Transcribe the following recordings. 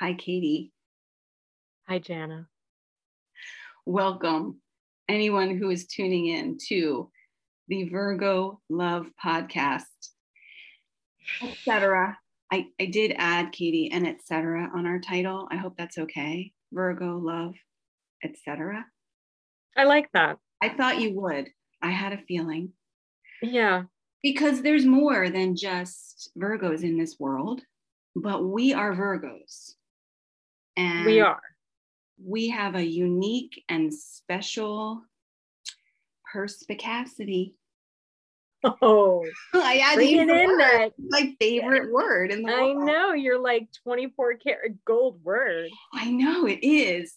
Hi, Katie. Hi, Jana. Welcome, anyone who is tuning in to the Virgo Love Podcast, etc. I, I did add Katie and etc. on our title. I hope that's okay. Virgo Love, etc. I like that. I thought you would. I had a feeling. Yeah. Because there's more than just Virgos in this world, but we are Virgos. And we are. We have a unique and special perspicacity. Oh, I had in word. that my favorite word in the I world. know you're like 24 karat gold word. I know it is.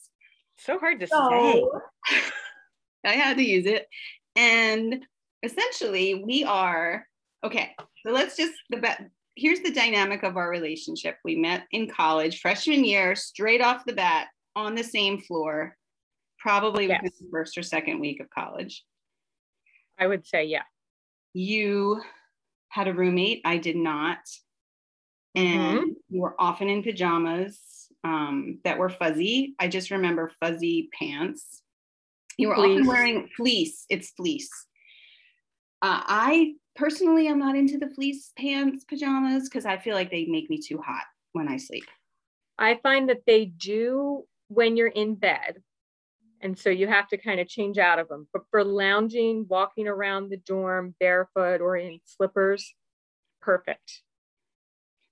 So hard to So, say. I had to use it. And essentially, we are okay. So let's just the be- here's the dynamic of our relationship. We met in college, freshman year, straight off the bat, on the same floor, probably within the first or second week of college. I would say, yeah. You had a roommate. I did not. And you were often in pajamas um, that were fuzzy. I just remember fuzzy pants. You were often Fleece. wearing fleece. It's fleece. Uh, I personally I'm not into the fleece pants pajamas because I feel like they make me too hot when I sleep. I find that they do when you're in bed. And so you have to kind of change out of them. But for lounging, walking around the dorm barefoot or in slippers, perfect.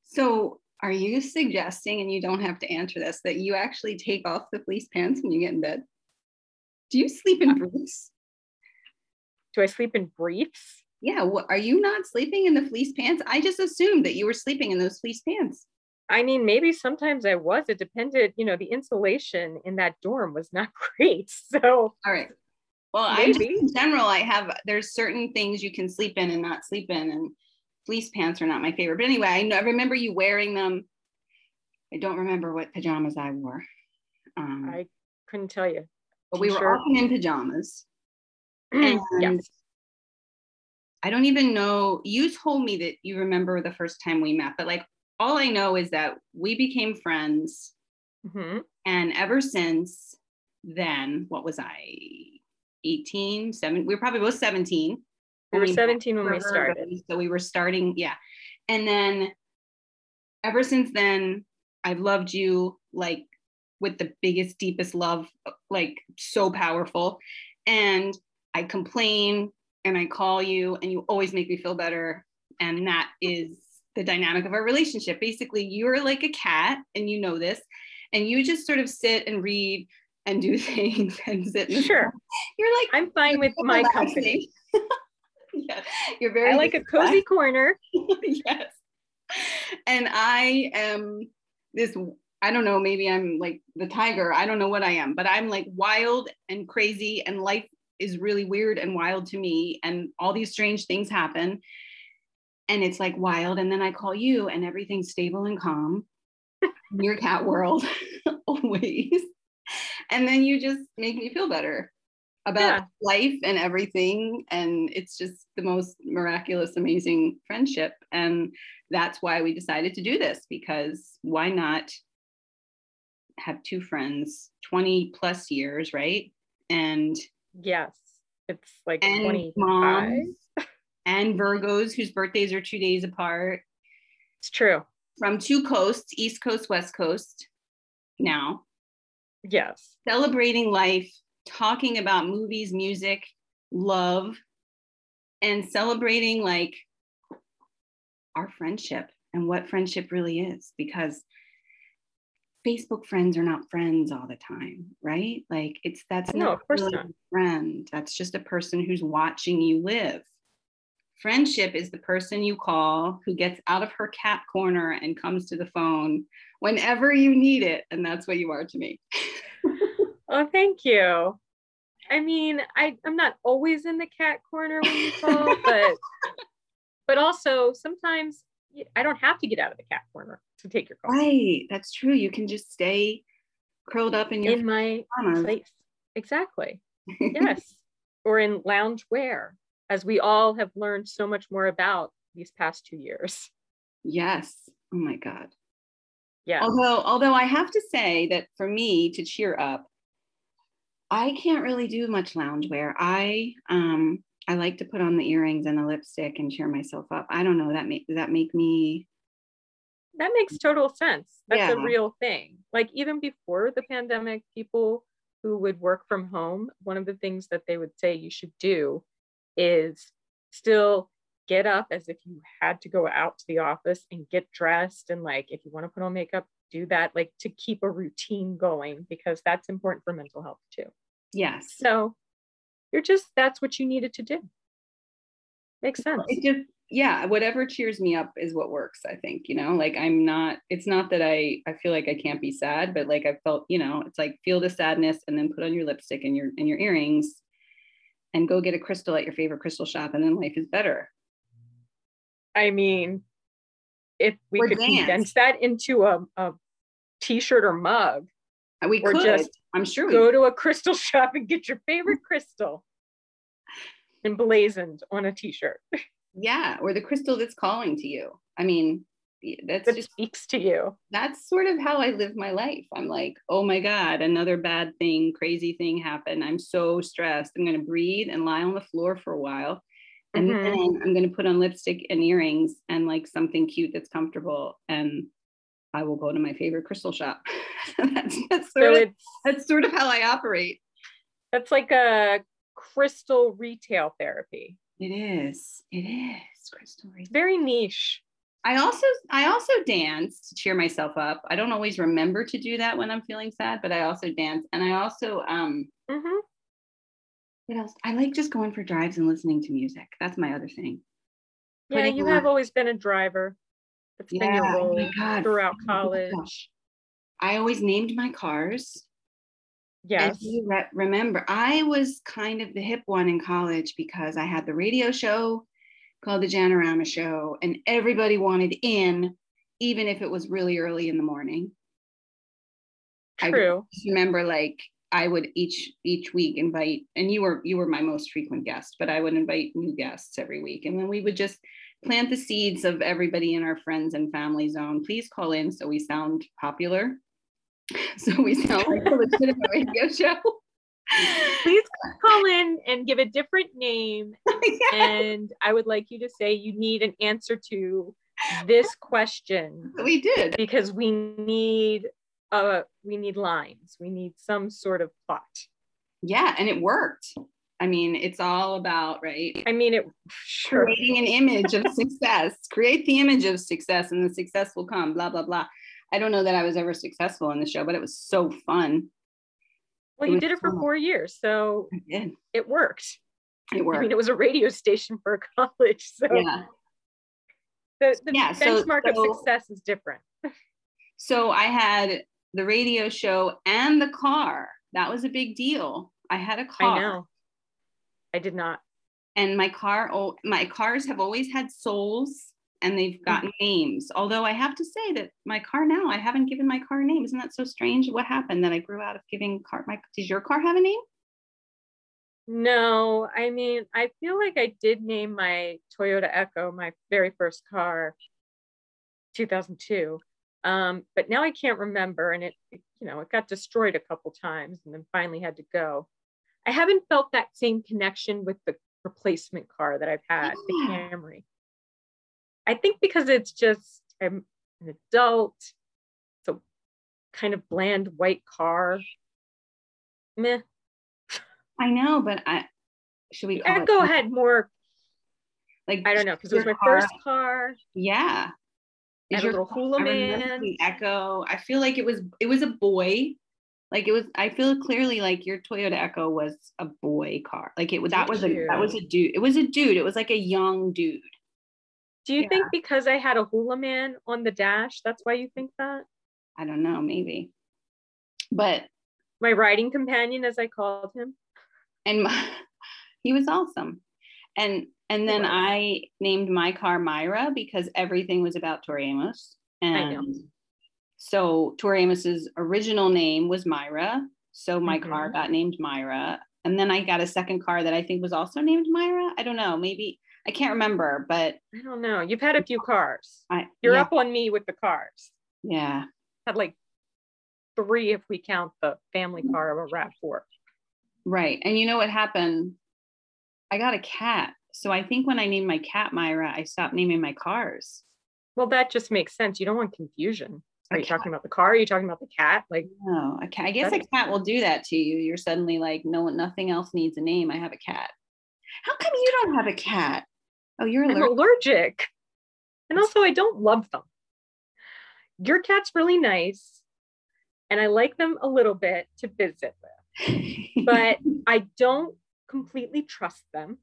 So, are you suggesting, and you don't have to answer this, that you actually take off the fleece pants when you get in bed? Do you sleep in uh, briefs? Do I sleep in briefs? Yeah. What, are you not sleeping in the fleece pants? I just assumed that you were sleeping in those fleece pants. I mean, maybe sometimes I was. It depended, you know, the insulation in that dorm was not great. So All right. Well, I just, in general, I have there's certain things you can sleep in and not sleep in, and fleece pants are not my favorite. But anyway, I, know, I remember you wearing them. I don't remember what pajamas I wore. Um, I couldn't tell you. but we were t-shirt. often in pajamas. And yes. I don't even know. You told me that you remember the first time we met, but like all I know is that we became friends. Mhm. And ever since then, what was I? 18, 7, we were probably both 17. We were 17 when we started. So we were starting, yeah. And then ever since then, I've loved you like with the biggest, deepest love, like so powerful. And I complain and I call you, and you always make me feel better. And that is the dynamic of our relationship. Basically, you're like a cat, and you know this, and you just sort of sit and read and do things and sit in the Sure. You're like I'm fine with my company. yeah, you're very. I like a cozy corner. yes. And I am this. I don't know. Maybe I'm like the tiger. I don't know what I am, but I'm like wild and crazy, and life is really weird and wild to me, and all these strange things happen. And it's like wild, and then I call you, and everything's stable and calm. in your cat world, always. And then you just make me feel better about Yeah. life and everything. And it's just the most miraculous, amazing friendship. And that's why we decided to do this because why not have two friends 20 plus years, right? And Yes. It's like and 25. moms and Virgos whose birthdays are two days apart It's true. from two coasts, East Coast, West Coast now. Yes. celebrating life, talking about movies, music, love, and celebrating like our friendship and what friendship really is because Facebook friends are not friends all the time, right? Like it's that's No, not of course really not. a friend. That's just a person who's watching you live. Friendship is the person you call who gets out of her cat corner and comes to the phone whenever you need it. And that's what you are to me. Oh, thank you. I mean, I, I'm not always in the cat corner when you call, but but also sometimes I don't have to get out of the cat corner to take your call Right. That's true. You can just stay curled up in your in my pajamas. place. Exactly. Yes. or in lounge wear, as we all have learned so much more about these past two years. yes. Oh my God. Yeah. Although, although I have to say that for me to cheer up, I can't really do much loungewear. I um I like to put on the earrings and the lipstick and cheer myself up. I don't know that make does that make me that makes total sense. That's Yeah. a real thing. Like even before the pandemic, people who would work from home, one of the things that they would say you should do is still get up as if you had to go out to the office and get dressed and like if you want to put on makeup, do that like to keep a routine going because that's important for mental health too. yes. So you're just that's what you needed to do. Makes sense. It just yeah, whatever cheers me up is what works, I think, you know. Like I'm not it's not that I I feel like I can't be sad, but like I felt, you know, it's like feel the sadness and then put on your lipstick and your and your earrings and go get a crystal at your favorite crystal shop and then life is better. I mean, if we Or could dance. condense that into a, a t-shirt or mug, And we Or could just I'm sure we go to a crystal shop and get your favorite crystal emblazoned on a t-shirt yeah, or the crystal that's calling to you. I mean, that's that just speaks to you. that's sort of how I live my life. I'm like, oh my God, another bad thing, crazy thing happened. I'm so stressed. I'm going to breathe and lie on the floor for a while. And Mhm. then I'm going to put on lipstick and earrings and like something cute that's comfortable. And I will go to my favorite crystal shop. that's, that's, So sort of, that's sort of how I operate. that's like a crystal retail therapy. It is. It is. Crystal It's very niche. I also I also dance to cheer myself up. I don't always remember to do that when I'm feeling sad, but I also dance. And I also um Mhm. what else? I like just going for drives and listening to music. That's my other thing. Yeah, Putting you on- have always been a driver. That's been your Yeah, oh role throughout Oh God. college. I always named my cars. Yes. Re- remember, I was kind of the hip one in college because I had the radio show called the Janorama Show, and everybody wanted in, even if it was really early in the morning. I True. just remember like I would each each week invite, and you were you were my most frequent guest, but I would invite new guests every week, and then we would just plant the seeds of everybody in our friends and family zone. Please call in so we sound popular, so we sound like a legitimate radio show. Please call in and give a different name. And I would like you to say you need an answer to this question we did. because we need uh we need lines. We need some sort of plot. Yeah, and it worked. I mean, it's all about right I mean it sure. creating an image of success. Create the image of success, and the success will come. Blah blah blah. I don't know that I was ever successful in the show, but it was so fun. Well, it you did it for four years, so I it worked. It I worked. mean, it was a radio station for a college, so yeah. the, the Yeah, so- benchmark so- of success is different. So I had the radio show and the car. That was a big deal. I had a car. I know. I did not. and my car oh, my cars have always had souls and they've gotten names although i have to say that my car now i haven't given my car a name isn't that so strange what happened that i grew out of giving car my does your car have a name No, I mean, I feel like I did name my Toyota Echo, my very first car, 2002. Um, but now I can't remember, and it, you know, it got destroyed a couple times, and then finally had to go. I haven't felt that same connection with the replacement car that I've had, the Yeah. Camry. I think because it's just I'm an adult, it's a kind of bland white car. Meh. i know but i should we call it Echo had more like I don't know because it was my car- first car. yeah Had a little hula I man. the echo i feel like it was it was a boy like it was i feel clearly like your toyota echo was a boy car like it that was a that was a dude it was a dude it was like a young dude Do you Yeah. think because I had a hula man on the dash, that's why you think that? I don't know, maybe. But My riding companion, as I called him. and my, he was awesome. And and then. I named my car Myra because everything was about Tori Amos. And know. so Tori Amos's original name was Myra. So my Mhm. car got named Myra. And then I got a second car that I think was also named Myra. I don't know, maybe I can't remember, but I don't know. You've had a few cars. I You're yeah, up on me with the cars. Yeah. had like three if we count the family car of a RAV4. Right. And you know what happened? I got a cat. So I think when I named my cat Myra, I stopped naming my cars. Well, that just makes sense. You don't want confusion. Are A you cat. talking about the car? Are you talking about the cat? Like, No, a cat. I guess a cat will do that to you. You're suddenly like, no, nothing else needs a name. I have a cat. How come you don't have a cat? Oh, you're allergic. allergic. And also, I don't love them. Your cat's really nice. And I like them a little bit to visit with, but I don't completely trust them.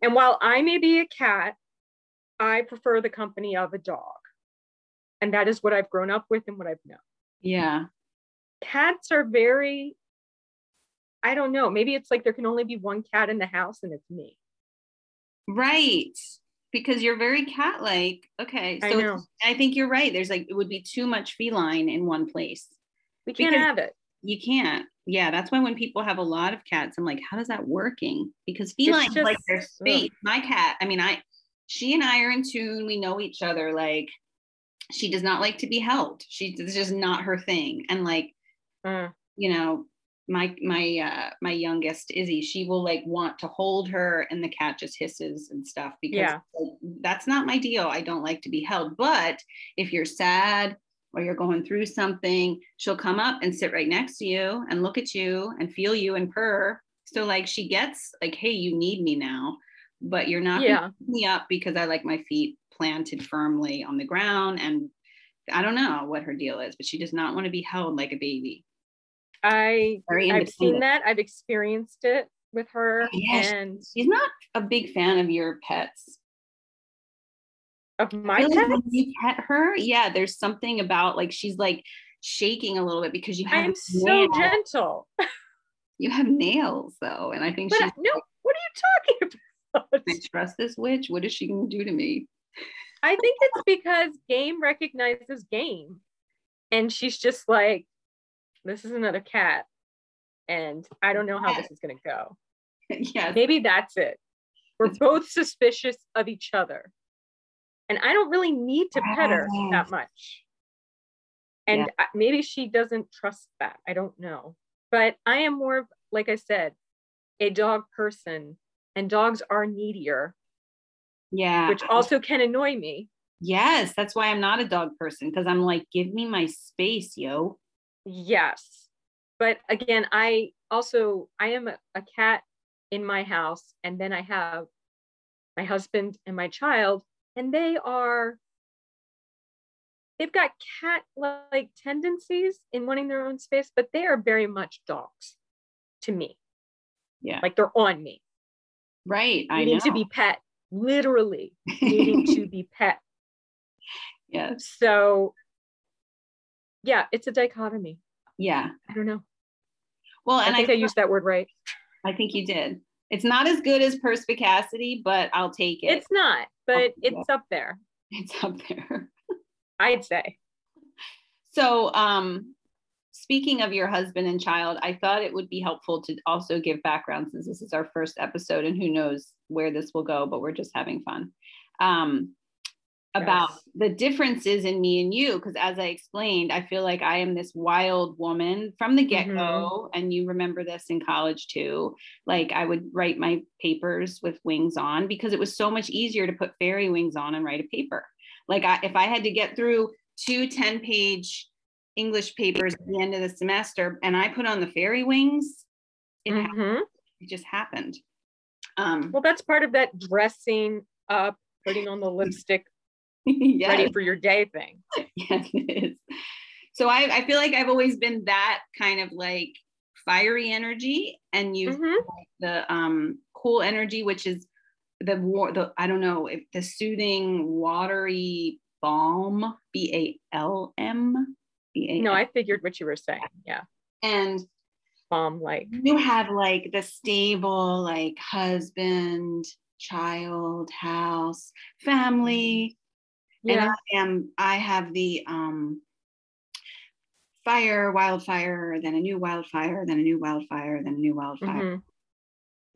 And while I may be a cat, I prefer the company of a dog. And that is what I've grown up with and what I've known. yeah. Cats are very, I don't know, maybe it's like there can only be one cat in the house and it's me. Right. Because you're very cat like. Okay. I So know. I think you're right. There's like, it would be too much feline in one place. We can't Because- have it. You can't. Yeah. That's why when people have a lot of cats, I'm like, how is that working? Because felines like just- their ugh. space. My cat, I mean, I, she and I are in tune. We know each other. Like, she does not like to be held. She, it's just not her thing. And like, Uh, you know my my uh my youngest izzy she will like want to hold her and the cat just hisses and stuff because Yeah. like, that's not my deal. I don't like to be held. But if you're sad or you're going through something she'll come up and sit right next to you and look at you and feel you and purr so like she gets like hey you need me now but you're not yeah. me up because i like my feet planted firmly on the ground. And i don't know what her deal is but she does not want to be held like a baby I I've seen that. I've experienced it with her. Oh, yes. And She's not a big fan of your pets. of my like pets, you pet her, yeah, there's something about like she's like shaking a little bit because you have I'm so gentle. you have nails though, and I think But she's I- no, what are you talking about? I trust this witch. What is she gonna do to me? I think it's because game recognizes game. And she's just like, this is another cat. And I don't know how this is going to go. yeah. Maybe that's it. We're both suspicious of each other. And I don't really need to pet her that much. And I- maybe she doesn't trust that. I don't know. But I am more, of, like I said, a dog person, and dogs are needier, Yeah. which also can annoy me. yes, that's why I'm not a dog person because I'm like, give me my space, yo. Yes. But again, I also I am a, a cat in my house and then I have my husband and my child and they are they've got cat like tendencies in wanting their own space but they are very much dogs to me. Yeah. Like they're on me, Right. I needing know. to be pet, literally needing to be pet. yes. So yeah, it's a dichotomy. Yeah. I don't know. Well, I and I, think I used that word right. I think you did. It's not as good as perspicacity, but I'll take it. It's not, but it's up there, it's up there. I'd say. So, um, speaking of your husband and child, I thought it would be helpful to also give background since this is our first episode and who knows where this will go, but we're just having fun. Um, about Yes. the differences in me and you, because as I explained, I feel like I am this wild woman from the get go. And you remember this in college too. Like I would write my papers with wings on because it was so much easier to put fairy wings on and write a paper. Like I, if I had to get through two 10 page English papers at the end of the semester and I put on the fairy wings, it, hap- Mhm. it just happened. Um, Well, that's part of that dressing up, putting on the lipstick, yes, ready for your day thing. yes, it is. So I, I feel like I've always been that kind of like fiery energy and you Mhm. the um cool energy, which is the war the I don't know if the soothing watery balm B A L M B A No, I figured what you were saying. Yeah. and Bomb like. you have like the stable like husband child house family and I am I have the um fire wildfire then a new wildfire then a new wildfire then a new wildfire Mhm.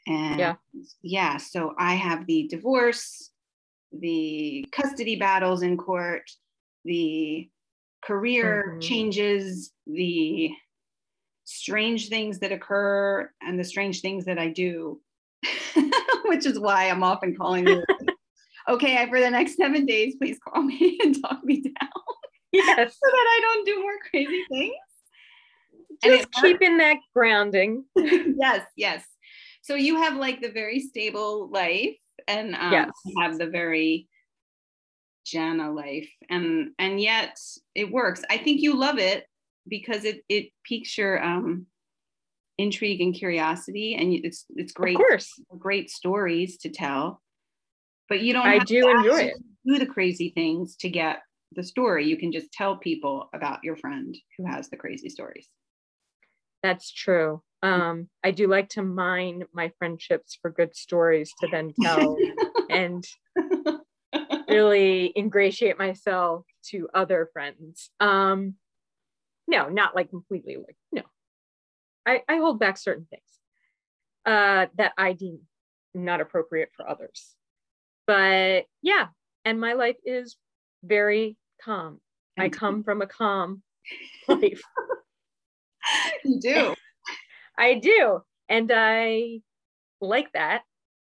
and Yeah. yeah so I have the divorce the custody battles in court the career Mhm. changes, the strange things that occur, and the strange things that I do, which is why I'm often calling you. okay, for the next seven days, please call me and talk me down Yes. so that I don't do more crazy things. Just keeping that grounding. yes, yes. So you have like the very stable life, and um, Yes. I have the very Jana life, and and yet it works. I think you love it because it it piques your um intrigue and curiosity, and it's it's great, course. great stories to tell. But you don't. I have do to enjoy it. Do the crazy things to get the story. You can just tell people about your friend who has the crazy stories. That's true. Um, I do like to mine my friendships for good stories to then tell and really ingratiate myself to other friends. Um, no, not like completely like no. I, I hold back certain things uh, that I deem not appropriate for others. But yeah, and my life is very calm. I come from a calm life. you do. I do. And I like that.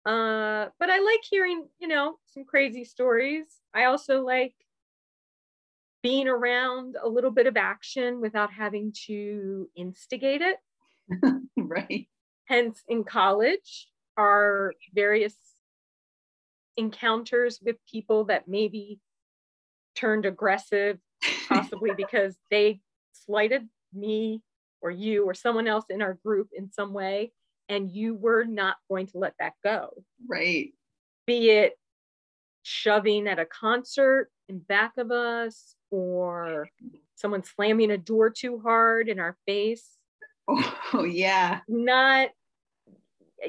Uh, but I like hearing, you know, some crazy stories. I also like being around a little bit of action without having to instigate it. right. Hence, in college, our various encounters with people that maybe turned aggressive, possibly because they slighted me or you or someone else in our group in some way, and you were not going to let that go. Right. Be it shoving at a concert in back of us or someone slamming a door too hard in our face. Oh, yeah. Not,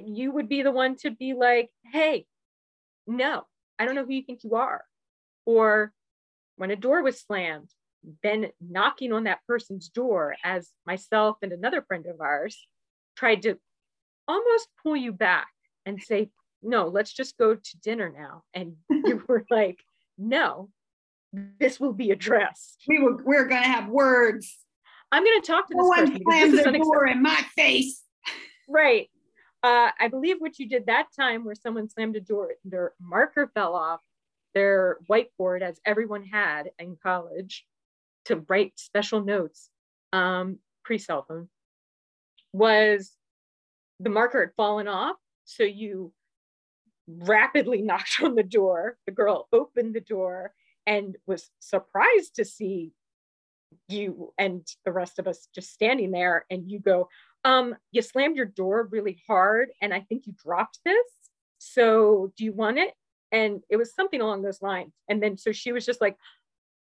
you would be the one to be like, hey, no, I don't know who you think you are. Or when a door was slammed, then knocking on that person's door as myself and another friend of ours tried to almost pull you back and say, no, let's just go to dinner now. And you were like, no, this will be addressed. We were we're gonna have words. I'm going to talk to No this one person because slams the door in my face. Right. Uh, I believe what you did that time where someone slammed a door, their marker fell off their whiteboard, as everyone had in college, to write special notes um, pre cell phone, was the marker had fallen off. So you rapidly knocked on the door. The girl opened the door and was surprised to see you and the rest of us just standing there. And you go, um, you slammed your door really hard and I think you dropped this. So do you want it? And it was something along those lines. And then so she was just like,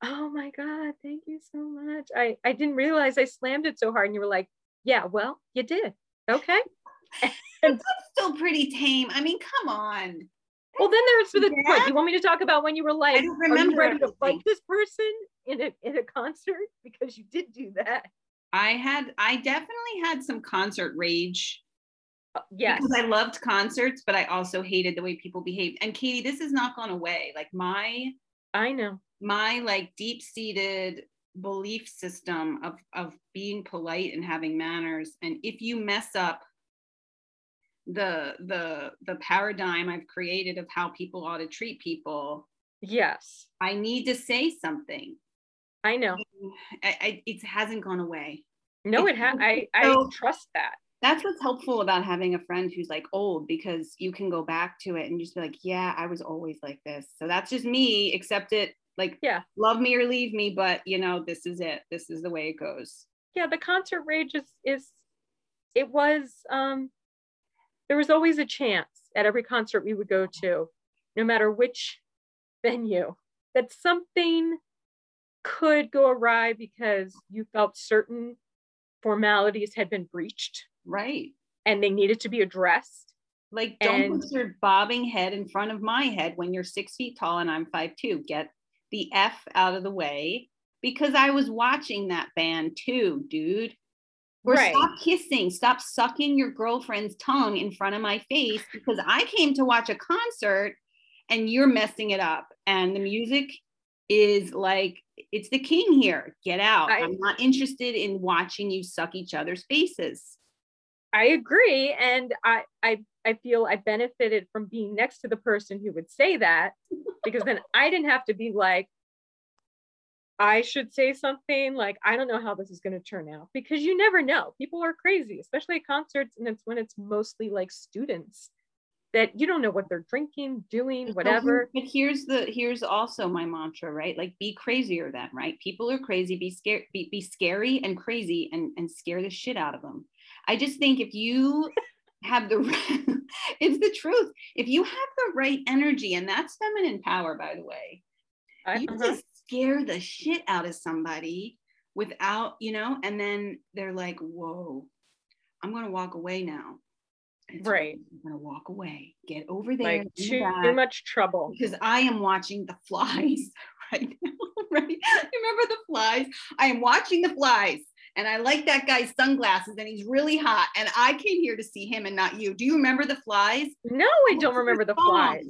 oh my God, thank you so much. I, I didn't realize I slammed it so hard. And you were like, yeah, well, you did. Okay. That's still pretty tame. I mean, come on. Well, then there's for the Yeah. point. You want me to talk about when you were like, I don't are you remember ready to fight this person in a in a concert? Because you did do that. I had I definitely had some concert rage Uh, yes. because I loved concerts, but I also hated the way people behaved. And Katie, this has not gone away. Like my I know. my like deep-seated belief system of of being polite and having manners and if you mess up the the the paradigm i've created of how people ought to treat people Yes. i need to say something I know. I, I, it hasn't gone away No, it It's- ha- I I so- trust that. that's what's helpful about having a friend who's like old because you can go back to it and just be like yeah i was always like this so that's just me accept it like Yeah. love me or leave me but you know this is it this is the way it goes Yeah, the concert rage is is it was um there was always a chance at every concert we would go to, no matter which venue, that something could go awry because you felt certain formalities had been breached right and they needed to be addressed. Like, don't And- put your bobbing head in front of my head when you're six feet tall and I'm five two. Get the F out of the way because I was watching that band too, dude. Or Right. stop kissing, stop sucking your girlfriend's tongue in front of my face because I came to watch a concert and you're messing it up. And the music is like it's the king here. Get out. I- I'm not interested in watching you suck each other's faces. I agree. And I, I, I feel I benefited from being next to the person who would say that because then I didn't have to be like, I should say something like, I don't know how this is going to turn out because you never know. People are crazy, especially at concerts. And it's when it's mostly like students that you don't know what they're drinking, doing, whatever. But here's the here's also my mantra, right? Like be crazier than, right? People are crazy, be scared, be, be scary and crazy and, and scare the shit out of them. I just think if you have the it's the truth. If you have the right energy, and that's feminine power, by the way, I- you uh-huh. just scare the shit out of somebody without, you know, and then they're like, whoa, I'm gonna walk away now. It's Right. I'm gonna walk away. Get over there. like too, back too much trouble. because I am watching the flies right now. Right? Remember the flies? I am watching the flies. And I like that guy's sunglasses and he's really hot. And I came here to see him and not you. Do you remember the flies? No, I don't remember the flies.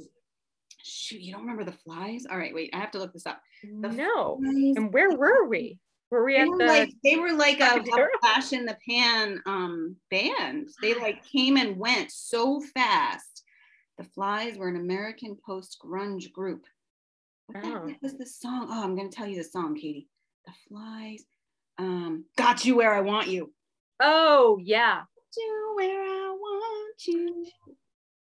Shoot, you don't remember the flies? All right, wait, I have to look this up. The No. flies- And where were we? Were we They at were the like they were like a, a flash in the pan um band. They like came and went so fast. The Flies were an American post grunge group. What the Oh. heck was the song? Oh, I'm gonna tell you the song, Katie. The Flies. Um, got you where I want you. Oh yeah. Got you where I want you.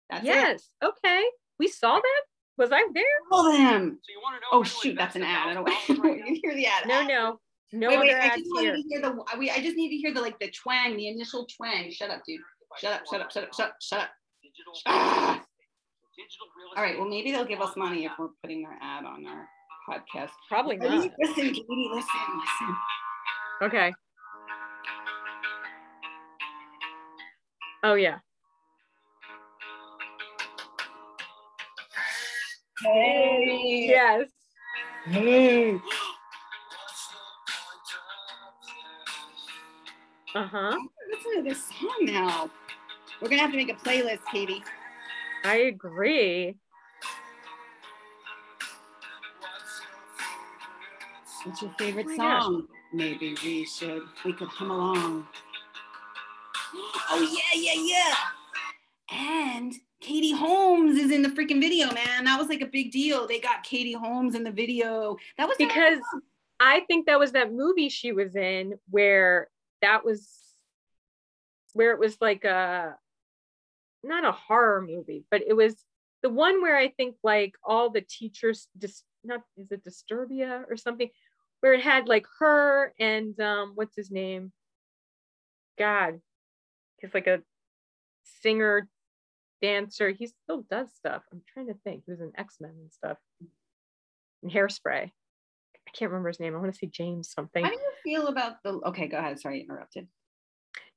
That's it. yes. Okay. We saw that. Was I there? All them. So you want to know Oh shoot, that's an ad. I don't thousand want dollars you hear the ad. No, no, no wait, wait, other I ads just want here. you to hear the. We, I just need to hear the like the twang, the initial twang. Shut up, dude. Shut up, shut up, shut up, shut up, shut up. Digital, Ah. digital All right, well, maybe they'll give us money if we're putting our ad on our podcast. Probably not. Listen, Katie, listen, listen. Okay. Oh yeah. Hey. Yes. Hey. Uh huh. Listen to this song now. We're gonna have to make a playlist, Katie. I agree. What's your favorite Oh my gosh. song? Maybe we should. We could hum along. Oh yeah, yeah, yeah. And Katie Holmes is in the freaking video, man. That was like a big deal. They got Katie Holmes in the video. That was Because I think that was that movie she was in where that was where it was like a not a horror movie, but it was the one where I think like all the teachers dis, not is it Disturbia or something where it had like her and um what's his name? God. He's like a singer, dancer. He still does stuff. I'm trying to think. He was in X-Men and stuff. And hairspray. I can't remember his name. I want to say James something. You feel about the? Okay, go ahead. Sorry, I interrupted.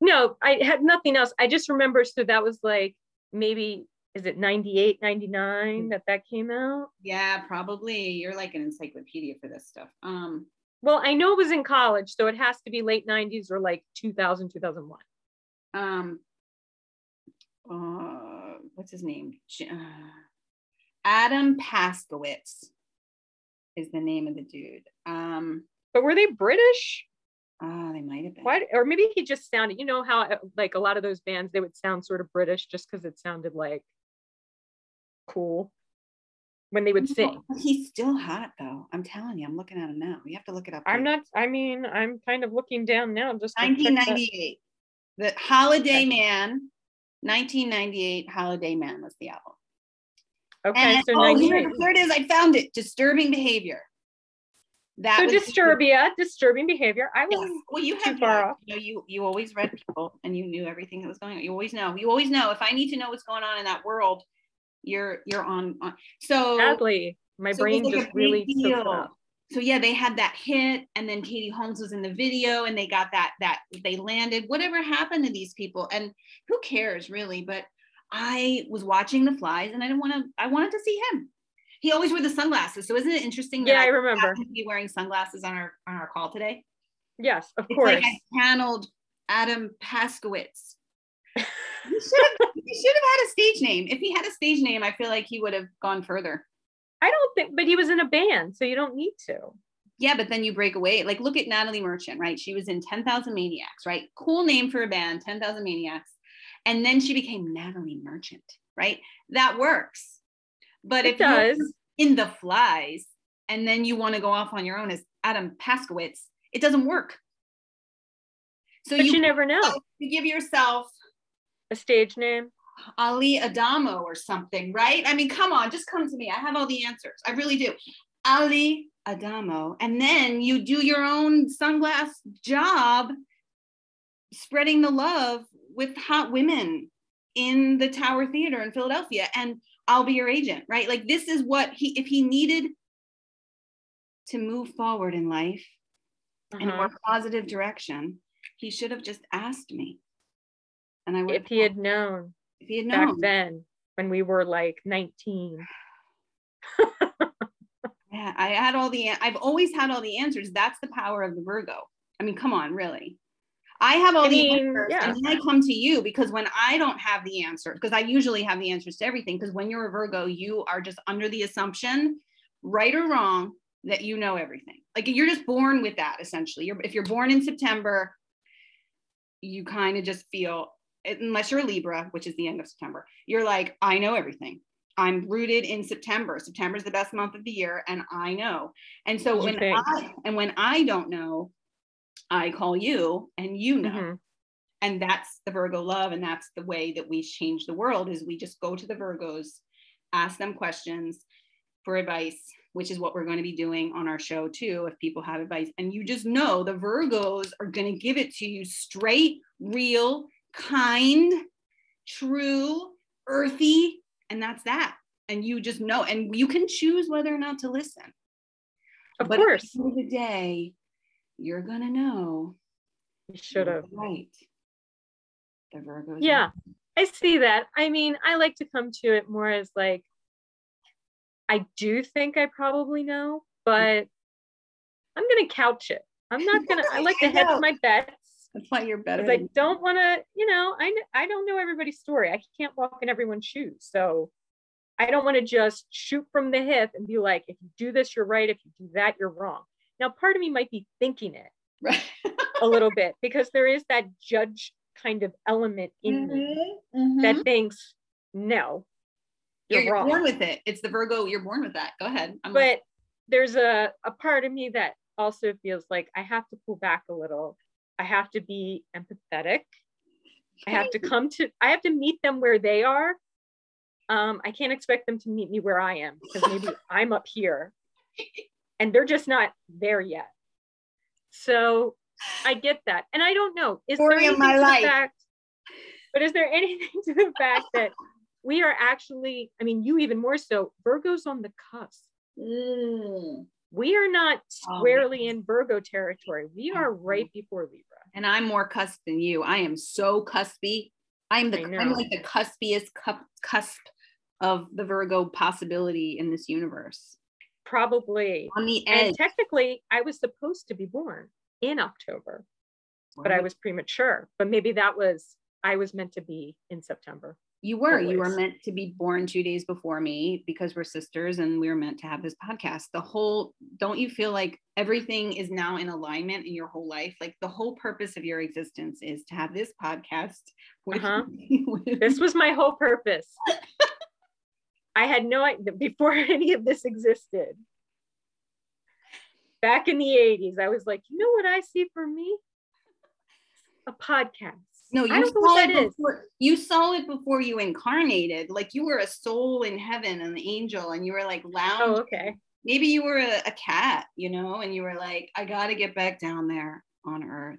No, I had nothing else. I just remember. So that was like maybe, is it 98, 99 that that came out? Yeah, probably. You're like an encyclopedia for this stuff. Um, Well, I know it was in college. So it has to be late 90s or like 2000, 2001. um, uh, what's his name? Uh, Adam Paskowitz is the name of the dude. Um, But were they British? oh, they might have been. Why? Or maybe he just sounded, you know, how uh, like a lot of those bands, they would sound sort of British just because it sounded like cool when they would sing. He's still hot though. I'm telling you, I'm looking at him now. You have to look it up. I'm later. not, I mean, I'm kind of looking down now just to that- 1998. The Holiday Okay. Man. 1998 Holiday Man was the album. Okay, And- so oh, 98. here, it is. I found it. Disturbing behavior. That So Disturbia, disturbing behavior. I Yes. was Well, you have far You know, you you always read people and you knew everything that was going on. You always know. You always know. If I need to know what's going on in that world, you're you're on. on. So sadly, my so brain was like a just really took so yeah, they had that hit, and then Katie Holmes was in the video, and they got that that they landed. Whatever happened to these people, and who cares really? But I was watching the flies, and I didn't want to. I wanted to see him. He always wore the sunglasses. So isn't it interesting? Yeah, I that remember. be wearing sunglasses on our on our call today. Yes, of It's course. like I channeled Adam Paskowitz. He should have he should have had a stage name. If he had a stage name, I feel like he would have gone further. I don't think, but he was in a band, so you don't need to. Yeah, but then you break away. Like, look at Natalie Merchant, right? She was in 10,000 Maniacs, right? Cool name for a band, 10,000 Maniacs. And then she became Natalie Merchant, right? That works. But It if does. you're in the flies and then you want to go off on your own as Adam Paskowitz, it doesn't work. So you, you, never know. you give yourself A stage name. Ali Adamo or something, right? I mean, come on, just come to me. I have all the answers. I really do. Ali Adamo. And then you do your own sunglass job spreading the love with hot women in the Tower Theater in Philadelphia. And I'll be your agent, right? Like, this is what he, if he needed to move forward in life in a Uh-huh. more positive direction, he should have just asked me. And I would If he had known if he had known back then when we were like 19. Yeah, I had all the. I've always had all the answers. That's the power of the Virgo. I mean, come on, really. I have all I the mean, answers, yeah. and then I come to you because when I don't have the answer, because I usually have the answers to everything. Because when you're a Virgo, you are just under the assumption, right or wrong, that you know everything. Like you're just born with that. Essentially, you're, if you're born in September, you kind of just feel, unless you're a Libra, which is the end of September, you're like, I know everything. I'm rooted in September. September is the best month of the year, and I know. And so You when think. I and when I don't know, I call you, and you know. Mhm. And that's the Virgo love, and that's the way that we change the world. Is we just go to the Virgos, ask them questions for advice, which is what we're going to be doing on our show too. If people have advice, and you just know the Virgos are going to give it to you straight, real, kind, true, earthy, and that's that. And you just know, and you can choose whether or not to listen. Of But course. at the the day, you're gonna know. You should have. Right. The Virgos. Yeah, I see that. I mean, I like to come to it more as like, I do think I probably know, but I'm to couch it. I'm not to, I like to hedge my bets That's why you're better. because I don't want to, you know, I, I don't know everybody's story. I can't walk in everyone's shoes. So I don't want to just shoot from the hip and be like, if you do this, you're right. If you do that, you're wrong. Now, part of me might be thinking it Right. a little bit because there is that judge kind of element in me Mhm, that mhm. thinks no you're, you're wrong born with it. It's the Virgo. You're born with that. Go ahead. I'm but there's a, a part of me that also feels like i have to pull back a little i have to be empathetic i have to come to i have to meet them where they are um, i can't expect them to meet me where i am because maybe i'm up here and they're just not there yet so i get that and i don't know is there Story of anything to life. the fact but is there anything to the fact that we are actually i mean you even more so virgo's on the cusp Mm. we are not Oh, squarely in Virgo territory. We are right before Libra. And I'm more cusp than you. I am so cuspy. I'm the I I'm like the cuspiest cup, cusp of the Virgo possibility in this universe. Probably. On the edge. And technically, I was supposed to be born in October, but I was premature. But maybe that was, I was meant to be in September. You were. You were meant to be born two days before me because we're sisters and we were meant to have this podcast. The whole, don't you feel like everything is now in alignment in your whole life? Like the whole purpose of your existence is to have this podcast. With, Uh-huh. with- This was my whole purpose. I had no idea before any of this existed. Back in the 80s, I was like, you know what I see for me? A podcast. no, you saw it is. before, you saw it before you incarnated. Like you were a soul in heaven, an angel, and you were like lounging. Oh, okay. Maybe you were a, a cat, you know, and you were like, I gotta get back down there on earth.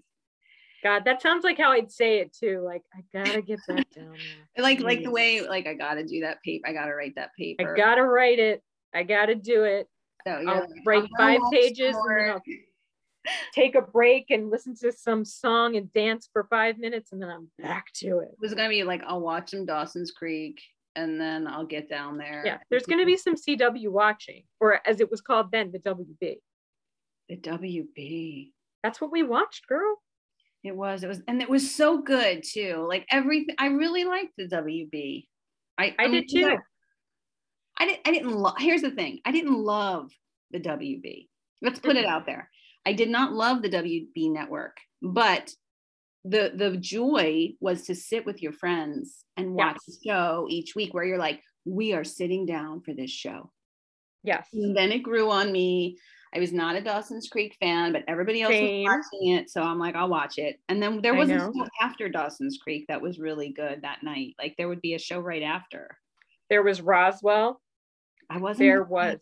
God, that sounds like how I'd say it too. Like, I gotta get that down there. Like like the way like I gotta do that paper. I gotta write that paper. I gotta write it. I gotta do it. So you're I'll like, write gonna five pages and then I'll take a break and listen to some song and dance for five minutes and then I'm back to it. It was gonna be like I'll watch some Dawson's Creek and then I'll get down there. Yeah, there's gonna be some CW watching, or as it was called then, the WB. the WB. That's what we watched, girl. It was, it was, and it was so good too. Like everything, I really liked the WB. I, I mean, did too. I didn't I didn't love here's the thing. I didn't love the WB. Let's put it mm-hmm. out there. I did not love the WB network, but the the joy was to sit with your friends and watch yes. the show each week where you're like, we are sitting down for this show. Yes. And then it grew on me. I was not a Dawson's Creek fan, but everybody else Same. was watching it. So I'm like, I'll watch it. And then there was a show after Dawson's Creek that was really good that night. Like there would be a show right after. There was Roswell. I wasn't. There was.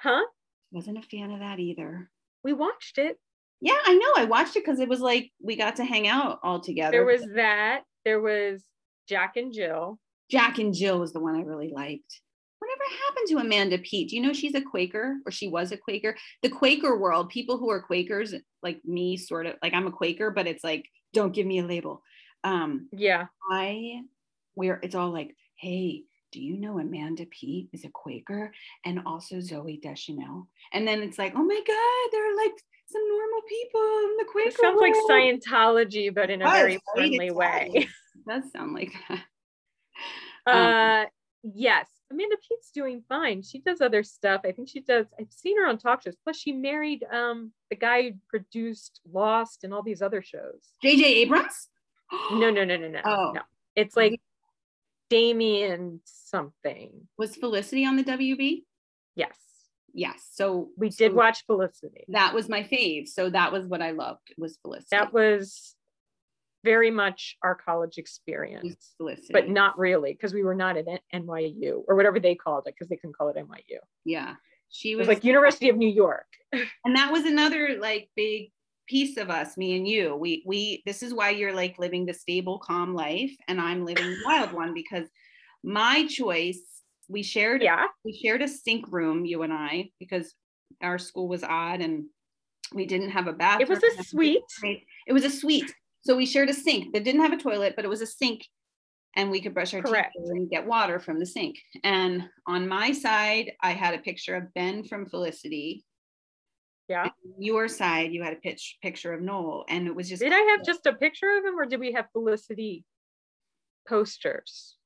Huh? Wasn't a fan of that either. We watched it. Yeah, I know. I watched it because it was like we got to hang out all together. There was that. There was Jack and Jill. Jack and Jill was the one I really liked. Happened to Amanda Peet? Do you know she's a Quaker or she was a Quaker? The Quaker world, people who are Quakers, like me, sort of like I'm a Quaker, but it's like, don't give me a label. Um, yeah. I, where it's all like, hey, do you know Amanda Peet is a Quaker and also Zooey Deschanel? And then it's like, oh my God, they're like some normal people in the Quaker. It sounds world. like Scientology, but in a very friendly way. It does sound like that. Uh, um, yes, Amanda Peet's doing fine. She does other stuff. I think she does. I've seen her on talk shows. Plus, she married um the guy who produced Lost and all these other shows. J.J. Abrams. no, no, no, no, no. Oh. No. It's like Damien something. Was Felicity on the WB? Yes. Yes. So we did watch Felicity. That was my fave. So that was what I loved was Felicity. That was very much our college experience, Felicity. but not really because we were not at NYU or whatever they called it because they couldn't call it NYU. Yeah. She was, was like University of New York. and that was another like big piece of us, me and you. We we this is why you're like living the stable, calm life, and I'm living the wild one because my choice. We shared yeah we shared a sink room, you and I, because our school was odd and we didn't have a bathroom. It was a suite. It was a suite. So we shared a sink that didn't have a toilet, but it was a sink and we could brush our Correct. teeth and get water from the sink. And on my side, I had a picture of Ben from Felicity yeah. Your side, you had a pitch picture of Noel, and it was just. Did I have just a picture of him, or did we have Felicity posters?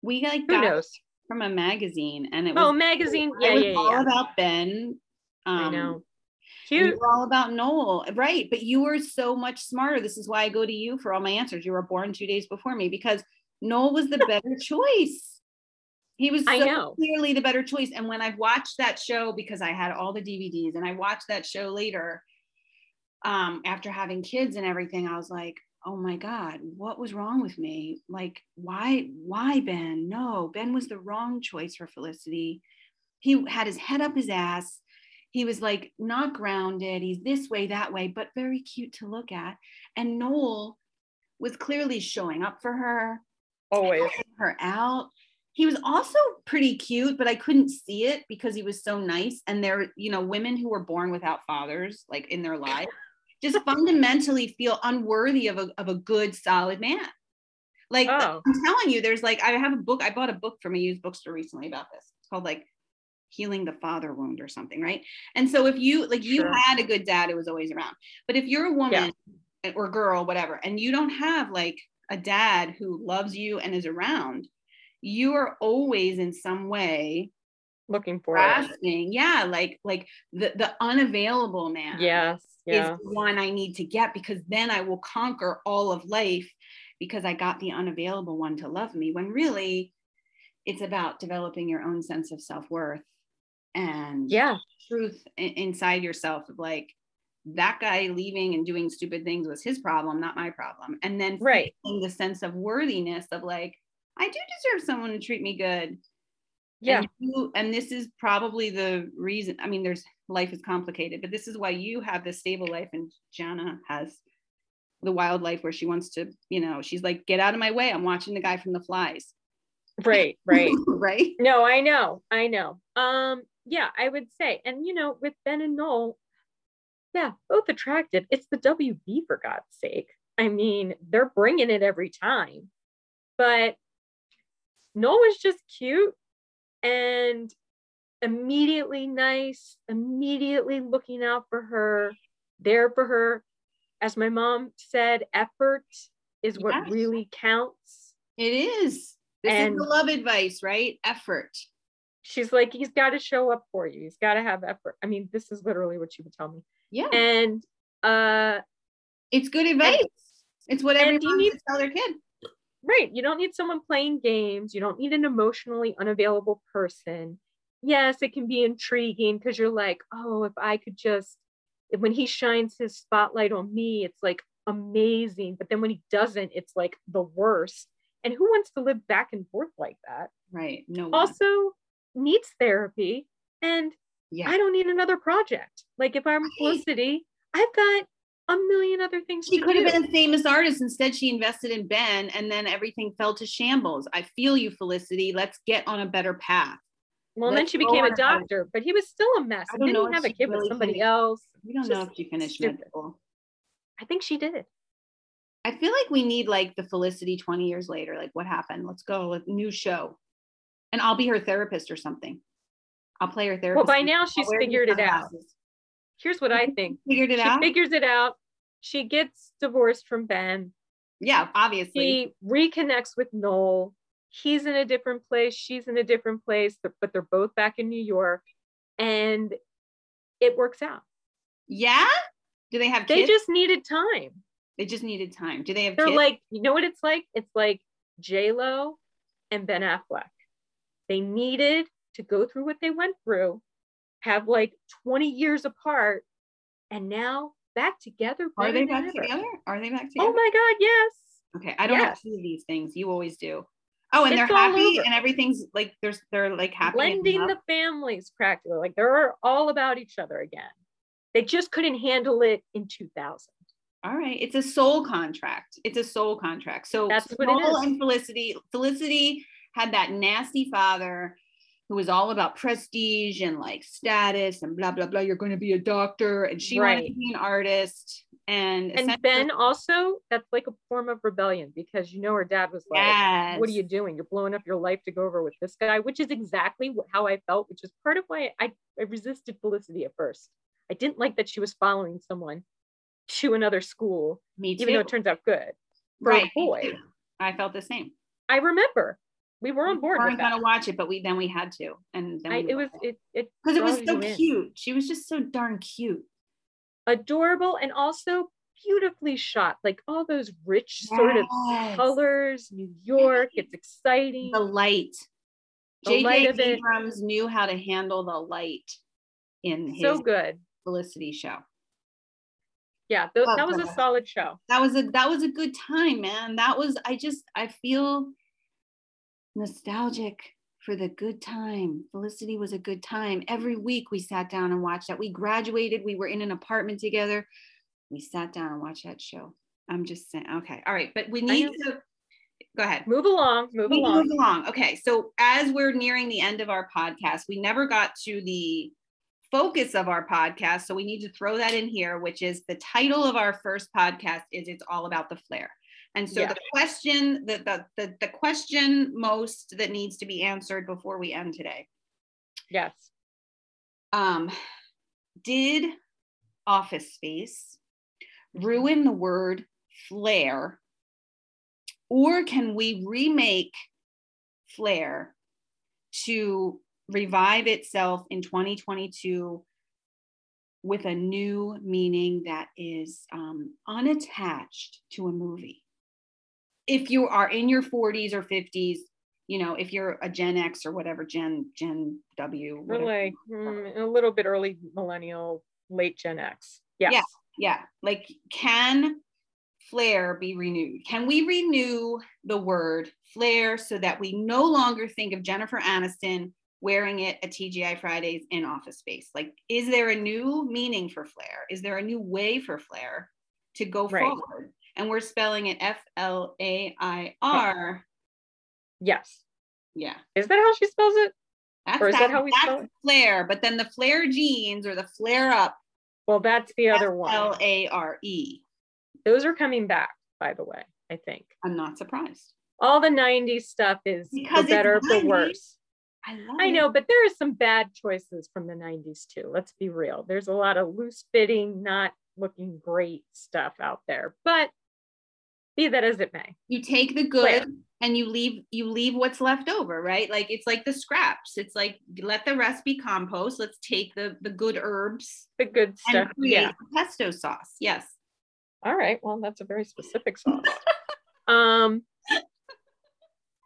We like Who knows? from a magazine, and it was oh magazine, yeah, was yeah, all yeah. about Ben. Um, I know. Cute. You were all about Noel, right? But you were so much smarter. This is why I go to you for all my answers. You were born two days before me because Noel was the better choice. He was so clearly the better choice. And when I've watched that show, because I had all the DVDs and I watched that show later, um, after having kids and everything, I was like, oh my God, what was wrong with me? Like, why, why Ben? No, Ben was the wrong choice for Felicity. He had his head up his ass. He was like not grounded. He's this way, that way, but very cute to look at. And Noel was clearly showing up for her, always her out he was also pretty cute, but I couldn't see it because he was so nice. And there, you know, women who were born without fathers, like in their life, just fundamentally feel unworthy of a, of a good, solid man. Like oh. I'm telling you, there's like I have a book. I bought a book from a used bookstore recently about this. It's called like healing the father wound or something, right? And so if you like you sure. had a good dad, it was always around. But if you're a woman yeah. or girl, whatever, and you don't have like a dad who loves you and is around, you are always in some way looking for grasping. Yeah, like like the the unavailable man. Yes, yeah. is one I need to get because then I will conquer all of life because I got the unavailable one to love me. When really, it's about developing your own sense of self worth and yeah, truth inside yourself of like that guy leaving and doing stupid things was his problem, not my problem. And then right. the sense of worthiness of like, I do deserve someone to treat me good. Yeah. And, you, and this is probably the reason. I mean, there's life is complicated, but this is why you have this stable life and Jana has the wildlife where she wants to, you know, she's like, get out of my way. I'm watching the guy from the Flys. Right, right. right. No, I know. I know. Um, yeah, I would say, and you know, with Ben and Noel, yeah, both attractive. It's the WB for God's sake. I mean, they're bringing it every time. But Noel was just cute and immediately nice, immediately looking out for her, there for her. As my mom said, effort is what yes. really counts. It is. This and, is the love advice, right? Effort. She's like, he's got to show up for you. He's got to have effort. I mean, this is literally what she would tell me. Yeah. And uh it's good advice. It's what needs need- to tell their kid. right, you don't need someone playing games. You don't need an emotionally unavailable person. Yes, it can be intriguing because you're like, oh, if I could just when he shines his spotlight on me, it's like amazing. But then when he doesn't, it's like the worst. And who wants to live back and forth like that? Right. No one. Also needs therapy. And yeah. I don't need another project. Like if I'm Felicity, I've got a million other things She could do. have been a famous artist. Instead, she invested in Ben and then everything fell to shambles. I feel you, Felicity. Let's get on a better path. well, then let's she became a doctor, but he was still a mess. I don't didn't know have a kid with somebody finished. else? We don't know Just if she finished stupid. med school. I think she did. I feel like we need like the Felicity 20 years later. Like, what happened? Let's go. A new show. And I'll be her therapist or something. I'll play her therapist. Well, by now she's figured it out. Here's what I mm-hmm. think. Figured it She out? figures it out. She gets divorced from Ben. yeah, obviously. She reconnects with Noel. He's in a different place. She's in a different place, but they're both back in New York. And it works out. yeah? Do they have They just needed time. they just needed time. Do they have They're kids? like, you know what it's like? It's like J Lo and Ben Affleck. They needed to go through what they went through, have like 20 years apart, and now back together. Are they back ever. together? Are they back oh together? Oh my God, yes. Okay, I don't have Yes. see these things. You always do. Oh, and It's they're happy, and everything's like there's they're like happy. Blending the families practically. Like they're all about each other again. They just couldn't handle it in 2000. All right, it's a soul contract. It's a soul contract. So That's what it Noel and Felicity. Felicity had that nasty father who was all about prestige and like status and blah blah blah. You're going to be a doctor, and she wanted to be an artist. And And essentially- Ben also, that's like a form of rebellion because you know her dad was like, what are you doing? You're blowing up your life to go over with this guy, which is exactly how I felt, which is part of why I, I resisted Felicity at first. I didn't like that she was following someone to another school, Me too. even though it turns out good for right. a boy. I felt the same. I remember we were on We board with weren't gonna watch it, but we then we had to, and then I, it was it it because it was so you in. cute. She was just so darn cute. adorable, and also beautifully shot. Like all those rich sort of colors, New York. It's exciting. the light. JJ. Abrams knew how to handle the light in his so good. Felicity show. Yeah, th- that was a solid show. That was a that was a good time, man. That was I just I feel nostalgic for the good time. Felicity was a good time. Every week we sat down and watched that. We graduated, we were in an apartment together. We sat down and watched that show. I'm just saying, okay. All right, but we need to go ahead. Move along, move We along. move along. Okay, so as we're nearing the end of our podcast, we never got to the focus of our podcast, so we need to throw that in here, which is the title of our first podcast is "It's All About the Flair." And so Yeah. the question, the, the the the question most that needs to be answered before we end today, Yes. um, did Office Space ruin the word flair, or can we remake flair to revive itself in 2022 with a new meaning that is um, unattached to a movie? If you are in your 40s or 50s, you know, if you're a Gen X or whatever, Gen Gen W, We're like mm, a little bit early millennial, late Gen X. Yes. Yeah. yeah like can flair be renewed can we renew the word flair so that we no longer think of jennifer aniston wearing it at tgi fridays in office space like is there a new meaning for flair is there a new way for flair to go Right. forward and we're spelling it f-l-a-i-r Yes. yeah Is that how she spells it? that's, Or is that that- how we spell it? flair but then the flare jeans or the flare up Well, that's the other one. f-l-a-r-e Those are coming back, by the way, I think. i'm not surprised All the 90s stuff is Because for better for worse. I I it. know, but there are some bad choices from the 90s too. Let's be real. There's a lot of loose fitting, not looking great stuff out there. But Be that as it may. You take the good and you leave you leave what's left over, right? Like it's like the scraps. It's like let the rest be compost. Let's take the the good herbs, the good stuff. yeah. pesto sauce. Yes. All right. Well, that's a very specific sauce. um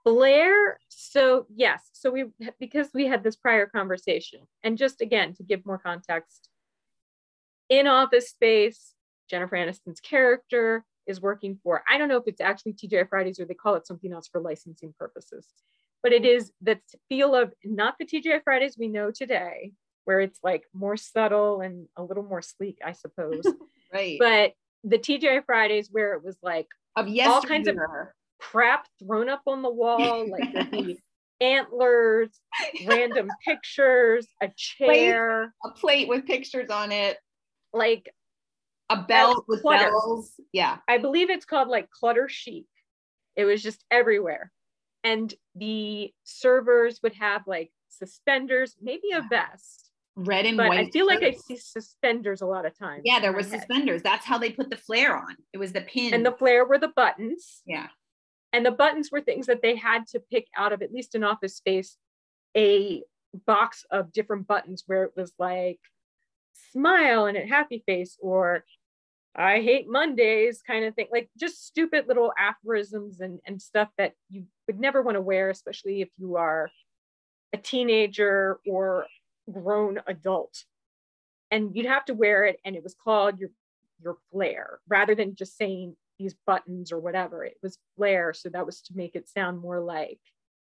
Blair, so yes, so we because we had this prior conversation, and just again to give more context, in Office Space, Jennifer Aniston's character is working for, I don't know if it's actually TGI Fridays or they call it something else for licensing purposes, but it is the feel of not the TGI Fridays we know today, where it's like more subtle and a little more sleek, I suppose. right. But the TGI Fridays where it was like of all kinds of crap thrown up on the wall, like antlers, random pictures, a chair, plate, a plate with pictures on it, like a belt with clutter. bells. Yeah. I believe it's called like clutter chic. It was just everywhere. And the servers would have like suspenders, maybe a vest. Red and but white. I feel like I see suspenders a lot of times. Yeah, there were suspenders. That's how they put the flare on. It was the pin. And the flare were the buttons. Yeah. And the buttons were things that they had to pick out of, at least an office space, a box of different buttons where it was like smile and a happy face or I hate Mondays kind of thing, like just stupid little aphorisms and, and stuff that you would never want to wear, especially if you are a teenager or grown adult. And you'd have to wear it, and it was called your your flair rather than just saying these buttons or whatever. It was flair, so that was to make it sound more like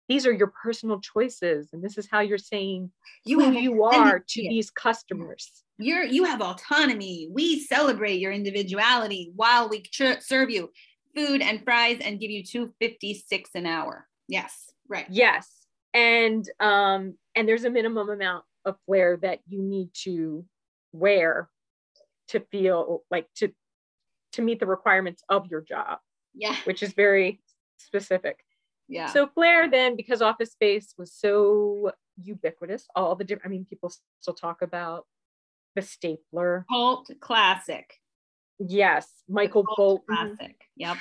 these are your personal choices and this is how you're saying you who you are to these customers. You're you have autonomy. We celebrate your individuality while we ch- serve you food and fries and give you 256 an hour. Yes right. Yes and um and there's a minimum amount of flair that you need to wear to feel like to to meet the requirements of your job yeah. which is very specific yeah. So Flair then, because Office Space was so ubiquitous, all the different, I mean, people still talk about the stapler. Cult classic. Yes, Michael Bolton. Classic. Yep.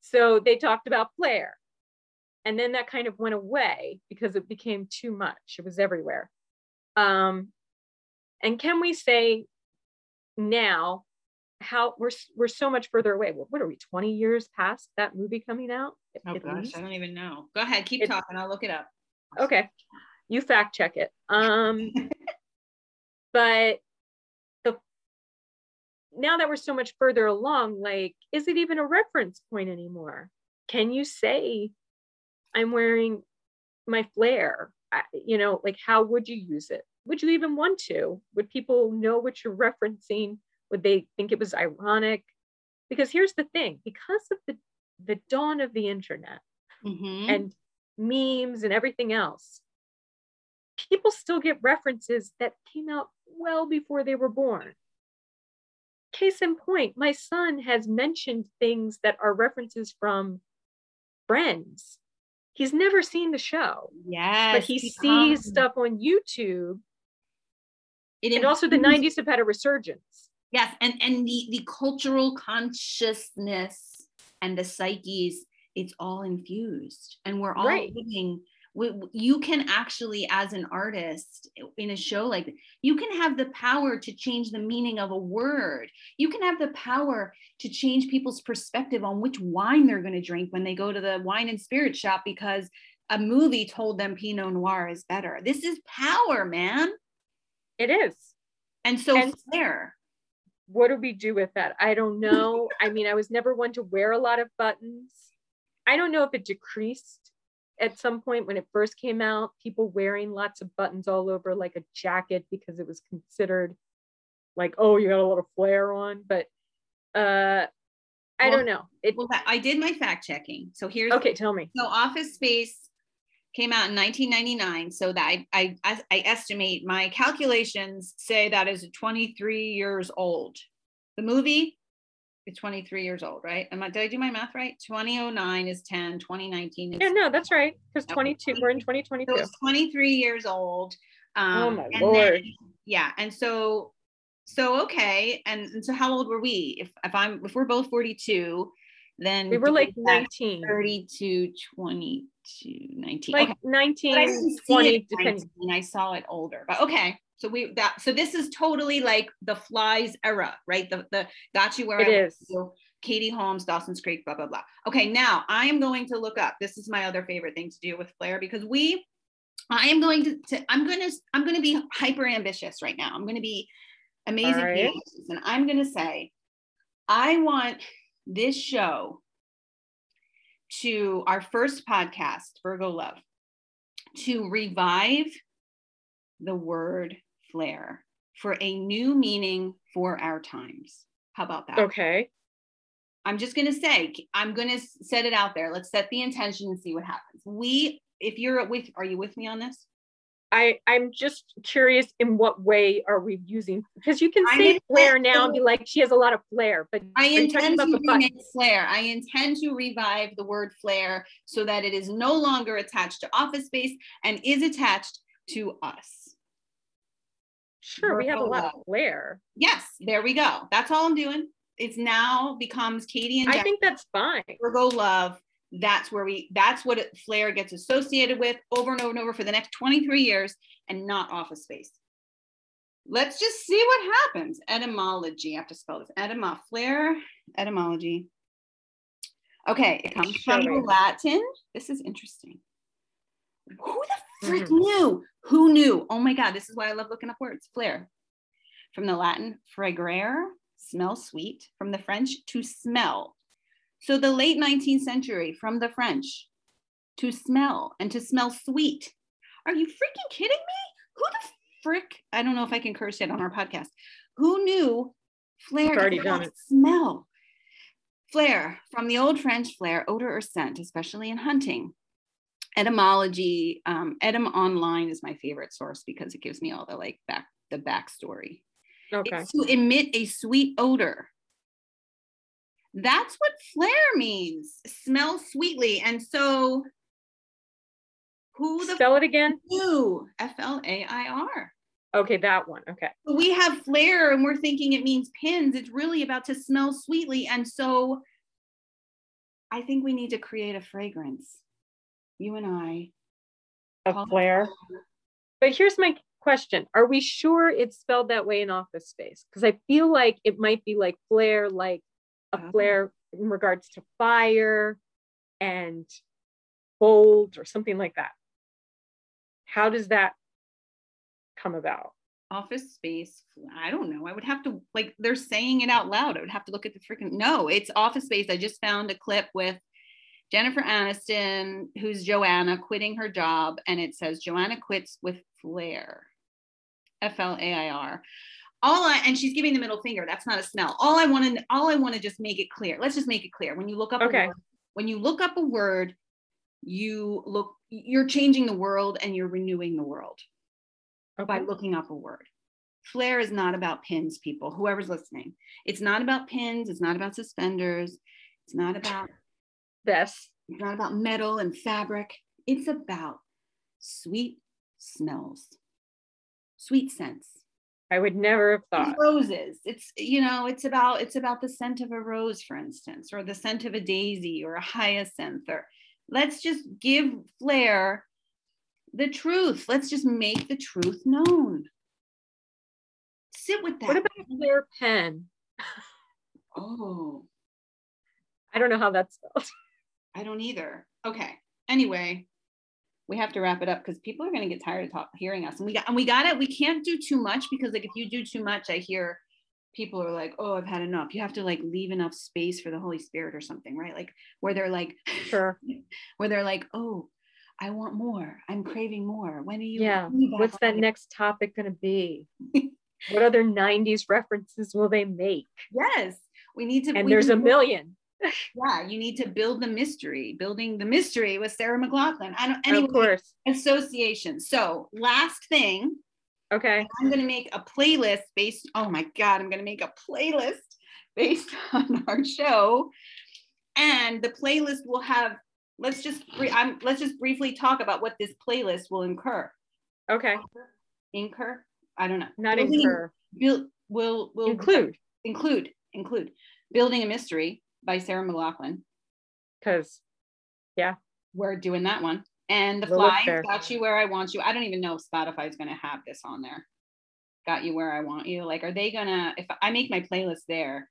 So they talked about Flair. And then that kind of went away because it became too much. It was everywhere. Um, and can we say now how we're we're so much further away. What are we? Twenty years past that movie coming out? Oh gosh, least? I don't even know. Go ahead, keep it, talking. I'll look it up. Okay, you fact check it. Um, but the now that we're so much further along, like, is it even a reference point anymore? Can you say, I'm wearing my flair? I, you know, like, how would you use it? Would you even want to? Would people know what you're referencing? Would they think it was ironic? Because here's the thing because of the, the dawn of the internet mm-hmm. and memes and everything else, people still get references that came out well before they were born. Case in point, my son has mentioned things that are references from friends. He's never seen the show. Yes. But he sees stuff on YouTube. It and also the 90s have had a resurgence. Yes, and and the the cultural consciousness and the psyches, it's all infused, and we're all right. living. We, you can actually, as an artist in a show like you can have the power to change the meaning of a word. You can have the power to change people's perspective on which wine they're going to drink when they go to the wine and spirit shop because a movie told them Pinot Noir is better. This is power, man. It is. And so and, flair what do we do with that? I don't know. I mean, I was never one to wear a lot of buttons. I don't know if it decreased at some point when it first came out, people wearing lots of buttons all over like a jacket because it was considered like, oh, you got a little flair on. But uh I well, don't know. It, well, I did my fact checking. So here's okay. Tell me. So Office Space came out in 1999 so that I, I, I estimate my calculations say that is 23 years old. The movie is 23 years old right? Am I, did i do my math right? 2009 is 10 2019 is yeah no that's right because 22 we're in 2022 so 23 years old um, oh my lord then, yeah and so so okay and, and so how old were we? If, if i'm if we're both 42 then We were like doing 19, 30 to 20 to 19. like okay. 19, But I didn't see 20, it depending. 19, I saw it older. But okay. So we that so this is totally like the Flys era, right? The the got you where It I is. you. Katie Holmes, Dawson's Creek, blah, blah, blah. Okay, now I am going to look up. This is my other favorite thing to do with Flair because we, I am going to, to I'm going to, I'm going to be hyper ambitious right now. I'm going to be amazing. right. And I'm going to say, I want this show to our first podcast, Virgo Love, to revive the word flare for a new meaning for our times. How about that? Okay. I'm just going to say, I'm going to set it out there. Let's set the intention and see what happens. We, if you're with, are you with me on this? I I'm just curious in what way are we using because you can I say flair now and be like she has a lot of flair, but I intend to remake flair. I intend to revive the word flair so that it is no longer attached to office space and is attached to us. Sure, we have a lot of flair. Yes, there we go. That's all I'm doing. It's now becomes Katie and I Jack think that's fine. Virgo love. That's where we, that's what it, flair gets associated with over and over and over for the next 23 years and not office space. Let's just see what happens. Etymology. I have to spell this. Etyma, flair, etymology. Okay, it comes from the Latin. This is interesting. Who the frick Mhm. knew? Who knew? Oh my God, this is why I love looking up words. Flair. From the Latin, fragrare, smell sweet. From the French, to smell. So the late 19th century, from the French, to smell and to smell sweet. Are you freaking kidding me? Who the frick? I don't know if I can curse yet on our podcast. Who knew flair it. smell? Flair, from the old French flair, odor or scent, especially in hunting. Etymology, um, Etym Online is my favorite source because it gives me all the like back the backstory. Okay. It's to emit a sweet odor. That's what flair means. Smell sweetly. And so who the Spell it again. knew? F L A I R. Okay, that one. Okay. We have flair and we're thinking it means pins. It's really about to smell sweetly. And so I think we need to create a fragrance. You and I. A flair. But here's my question. Are we sure it's spelled that way in office space? Because I feel like it might be like flare, like a Oh. flare in regards to fire and bold or something like that. How does that come about? office space i don't know i would have to like they're saying it out loud i would have to look at the freaking no it's office space i just found a clip with jennifer aniston who's joanna quitting her job and it says joanna quits with flair f-l-a-i-r all I, and she's giving the middle finger that's not a smell all i want to all i want to just make it clear let's just make it clear when you look up Okay. a word, when you look up a word you look you're changing the world and you're renewing the world by looking up a word. Flair is not about pins, people, whoever's listening. It's not about pins. It's not about suspenders. It's not about This. it's not about metal and fabric. It's about sweet smells, sweet scents. I would never have thought. Roses. It's you know, it's about it's about the scent of a rose, for instance, or the scent of a daisy or a hyacinth. Or let's just give Flair the truth. Let's just make the truth known. Sit with that. What about flare pen? oh, I don't know how that's spelled. I don't either. Okay. Anyway, we have to wrap it up because people are going to get tired of talk, hearing us, and we got and we got it. We can't do too much because like if you do too much, I hear people are like, "Oh, I've had enough." You have to like leave enough space for the Holy Spirit or something, right? Like where they're like, Sure. where they're like, "Oh, I want more. I'm craving more. When are you?" Yeah. when are you back What's that on?" next topic going to be? what other 90s references will they make? Yes, we need to. And there's a million. Yeah, you need to build the mystery. Building the mystery with Sarah McLachlan. I don't. Anyway, Of course. association. So last thing, Okay. I'm gonna make a playlist based. Oh my god, I'm gonna make a playlist based on our show, and the playlist will have. Let's just I'm, let's just briefly talk about what this playlist will incur. Okay. Incur? I don't know. Not Building- incur. Build will will Include. include include building a mystery by Sarah McLachlan. because yeah, we're doing that one. And the Flys got you where I want you. I don't even know if Spotify's gonna have this on there. Got you where I want you. Like, are they gonna? If I make my playlist there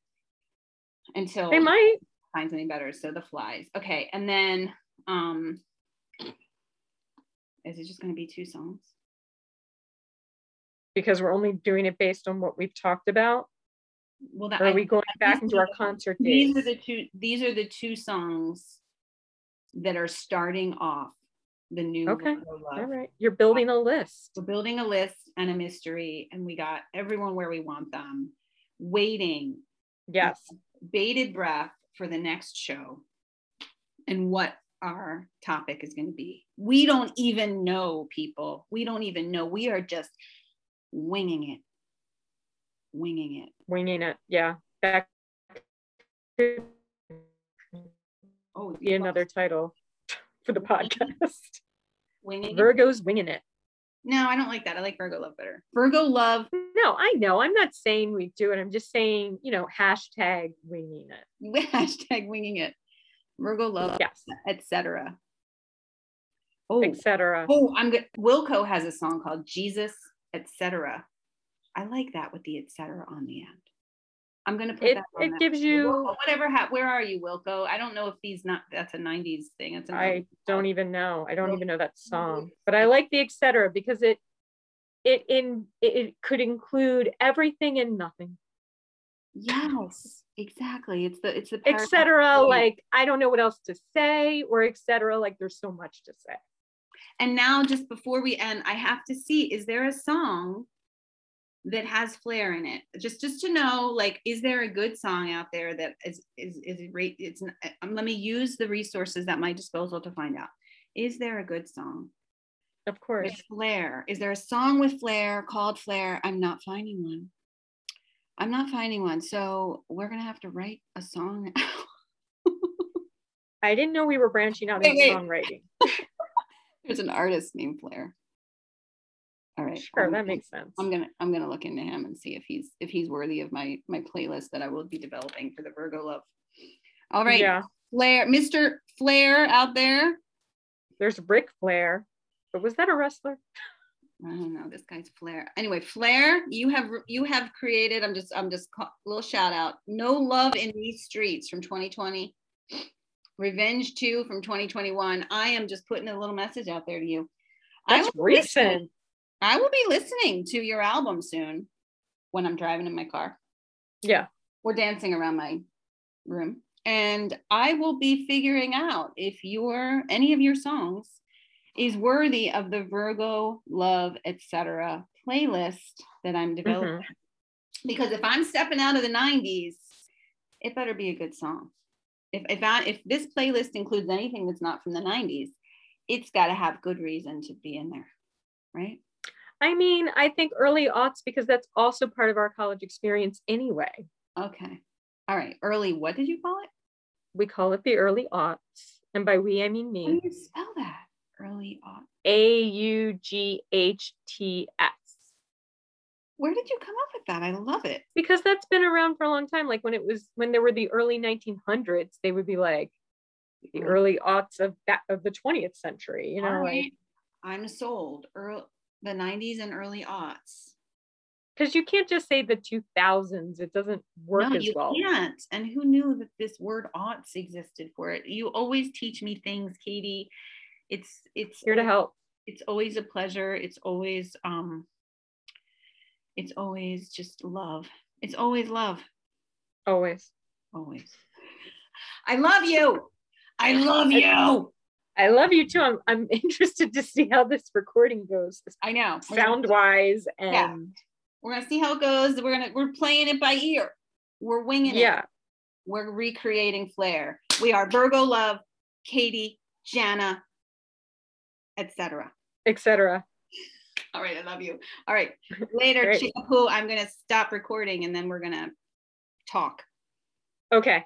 until they might. find something better. So the Flys. Okay, and then um, is it just gonna be two songs? because we're only doing it based on what we've talked about. Well, that Or are we going back these into our concert these days? are the two. These are the two songs that are starting off the new. Okay, Love. All right, you're building a list. We're building a list and a mystery, and we got everyone where we want them, waiting, Yes. bated breath for the next show and what our topic is going to be. We don't even know, people. We don't even know. We are just winging it, winging it. Winging it. Yeah. That could Oh, be another title for the podcast. winging it. Virgo's winging it. No, I don't like that. I like Virgo Love better. Virgo Love, No, I know. I'm not saying we do it. I'm just saying, you know, hashtag winging it. hashtag winging it. Virgo Love, Yes. etc. Oh, Etc. Oh, I'm good. Wilco has a song called Jesus, etc. I like that with the etc. on the end. I'm gonna put It that. On it that. gives you Wilco, whatever. Ha- where are you, Wilco? I don't know if these not. That's a '90s thing. It's an I don't even know. I don't even know that song. But I like the etc. because it it in it, could include everything and nothing. Yes, exactly. It's the it's the Etc. Like I don't know what else to say, or etc. Like there's so much to say. And now, just before we end, I have to see: is there a song that has flair in it? Just, just to know, like, is there a good song out there that is is is? It's. n- Um, let me use the resources at my disposal to find out. Is there a good song Of course. with flair? Is there a song with flair called flair? I'm not finding one. I'm not finding one. So we're gonna have to write a song. I didn't know we were branching out into songwriting. There's an artist named Flair. All right. Sure, I'm that makes sense. I'm gonna I'm gonna look into him and see if he's if he's worthy of my my playlist that I will be developing for the Virgo love. All right, Yeah. Flair, Mr. Flair out there. There's Ric Flair. But was that a wrestler? I don't know. This guy's Flair. Anyway, Flair, you have you have created. I'm just I'm just ca- little shout out. No love in these streets from 2020. Revenge 2 from 2021. I am just putting a little message out there to you. That's will be listening- recent. I will be listening to your album soon when I'm driving in my car. Yeah. We're dancing around my room. And I will be figuring out if your any of your songs is worthy of the Virgo Love Etc. playlist that I'm mm-hmm. developing. Because if I'm stepping out of the 90s, it better be a good song. If if I if this playlist includes anything that's not from the 90s, it's got to have good reason to be in there, right? I mean, I think early aughts because that's also part of our college experience anyway. Okay. All right. Early, what did you call it? We call it the early aughts. And by we, I mean me. How do you spell that? Early aught. A U G H T S. Where did you come up with that? I love it. Because that's been around for a long time. Like when it was, when there were the early 1900s, they would be like the early aughts of that of the 20th century, you know, right. I'm sold. Early, the 90s and early aughts. because you can't just say the 2000s. It doesn't work no, as you well. can't. And who knew that this word aughts existed for it? You always teach me things, Katie. It's it's Here to help. it's always a pleasure. It's always um it's always just love. It's always love. Always. Always. I love you. I love you. I love you too. I'm, I'm interested to see how this recording goes, I know. Sound wise. And Yeah. We're gonna see how it goes. We're gonna we're playing it by ear. We're winging it. yeah. We're recreating flair. We are Virgo Love, Katie, Jana, etc. etc. All right, I love you. All right, later, Great. I'm gonna stop recording and then we're gonna talk. Okay.